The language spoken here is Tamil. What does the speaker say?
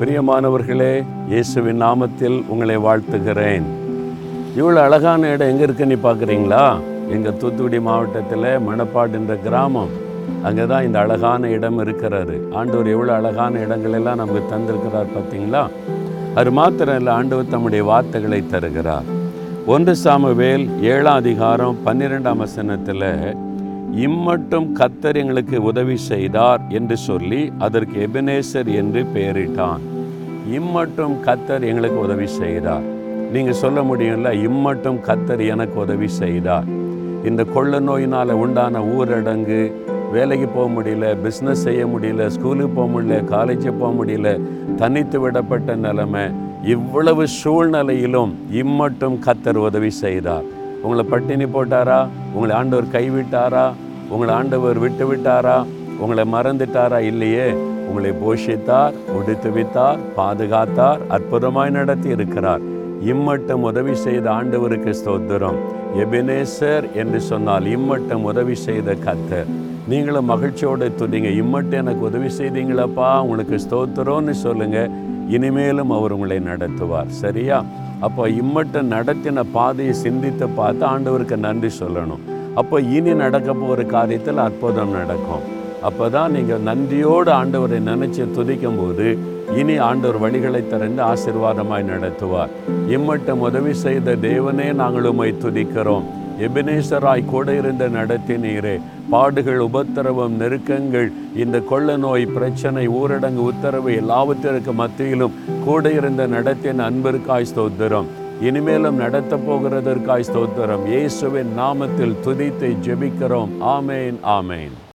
பிரியமானவர்களே இயேசுவின் நாமத்தில் உங்களை வாழ்த்துகிறேன். இவ்வளோ அழகான இடம் எங்கே இருக்குன்னு பார்க்குறீங்களா? எங்கள் தூத்துக்குடி மாவட்டத்தில் மணப்பாடுன்ற கிராமம். அங்கே தான் இந்த அழகான இடம் இருக்கிறாரு. ஆண்டவர் எவ்வளோ அழகான இடங்களெல்லாம் நமக்கு தந்திருக்கிறார் பார்த்தீங்களா? அது மாத்திரம் இல்லை ஆண்டவர் தம்முடைய வார்த்தைகளை தருகிறார். ஒன்று சாமுவேல் ஏழாம் அதிகாரம் பன்னிரெண்டாம் வசனத்தில் இம்மட்டும் கத்தர் எங்களுக்கு உதவி செய்தார் என்று சொல்லி அதற்கு எபனேசர் என்று பெயரிட்டான். இம்மட்டும் கத்தர் எங்களுக்கு உதவி செய்தார். நீங்கள் சொல்ல முடியும்ல இம்மட்டும் கத்தர் எனக்கு உதவி செய்தார். இந்த கொள்ள நோயினால் உண்டான ஊரடங்கு வேலைக்கு போக முடியல பிஸ்னஸ் செய்ய முடியல ஸ்கூலுக்கு போக முடியல காலேஜுக்கு போக முடியல தனித்து விடப்பட்ட நிலைமை இவ்வளவு சூழ்நிலையிலும் இம்மட்டும் கத்தர் உதவி செய்தார். உங்களை பட்டினி போட்டாரா? உங்களை ஆண்டவர் கைவிட்டாரா? உங்களை ஆண்டவர் விட்டு விட்டாரா உங்களை மறந்துட்டாரா? இல்லையே. உங்களை போஷித்தார் உடுத்து வித்தார் பாதுகாத்தார் அற்புதமாய் நடத்தி இருக்கிறார் இம்மட்டம் உதவி செய்த ஆண்டவருக்கு ஸ்தோத்திரம். எபினேசர் என்று சொன்னால் இம்மட்டம் உதவி செய்த கத்தர் நீங்களும் மகிழ்ச்சியோடு துதிங்க. இம்மட்டம் எனக்கு உதவி செய்தீங்களப்பா. உங்களுக்கு ஸ்தோத்திரம்னு சொல்லுங்கள் இனிமேலும் அவர் உங்களை நடத்துவார். சரியா? அப்போ இம்மட்ட நடத்தின பாதையை சிந்தித்து பார்த்து ஆண்டவருக்கு நன்றி சொல்லணும். அப்போ இனி நடக்க போகிற காரியத்தில் அற்புதம் நடக்கும். அப்போ தான் நீங்கள் நன்றியோடு ஆண்டவரை நினச்சி துதிக்கும் போது இனி ஆண்டவர் வழிகளை திறந்து ஆசிர்வாதமாய் நடத்துவார். இம்மட்டம் உதவி செய்த தேவனே நாங்கள் உம்மை துதிக்கிறோம். எபினேசராய் கூட இருந்த நடத்தினீரே. பாடுகள் உபத்திரவம் நெருக்கங்கள் இந்த கொள்ள நோய் பிரச்சனை ஊரடங்கு உத்தரவு எல்லாவற்றிற்கு மத்தியிலும் கூட இருந்த நடத்தின அன்பிற்காய் ஸ்தோத்திரம். இனிமேலும் நடத்த போகிறதற்காய் ஸ்தோத்திரம். இயேசுவின் நாமத்தில் துதித்து ஜெபிக்கிறோம். ஆமேன் ஆமேன்.